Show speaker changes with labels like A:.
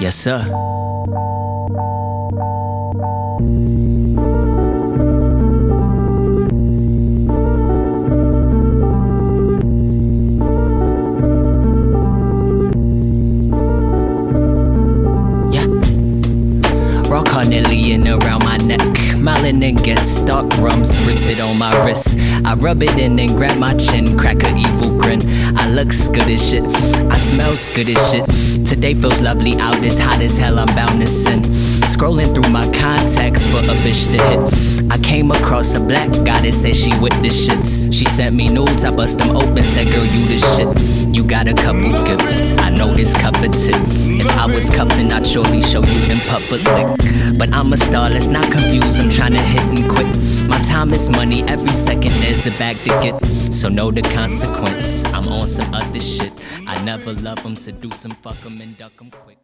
A: Yes, sir. Raw carnelian around my neck. My Melanin gets stuck, rum spritz on my wrist. I rub it in and grab my chin, crack a evil grin. I looks good as shit. I smells good as shit. Today feels lovely out as hot as hell. I'm bound to sin. Scrolling through my contacts for a bitch to hit. I came across a black goddess, said she with the shits. She sent me nudes, I bust them open, said girl you the shit. You got a couple gifts, I know it's coveted. If I was cuffing, I'd surely show you in public. But I'm a star, let's not confuse. I'm trying to hit and quit. My time is money, every second there's a bag to get. So know the consequence. I'm on some other shit. I never love them, seduce them, fuck them, and duck them quick.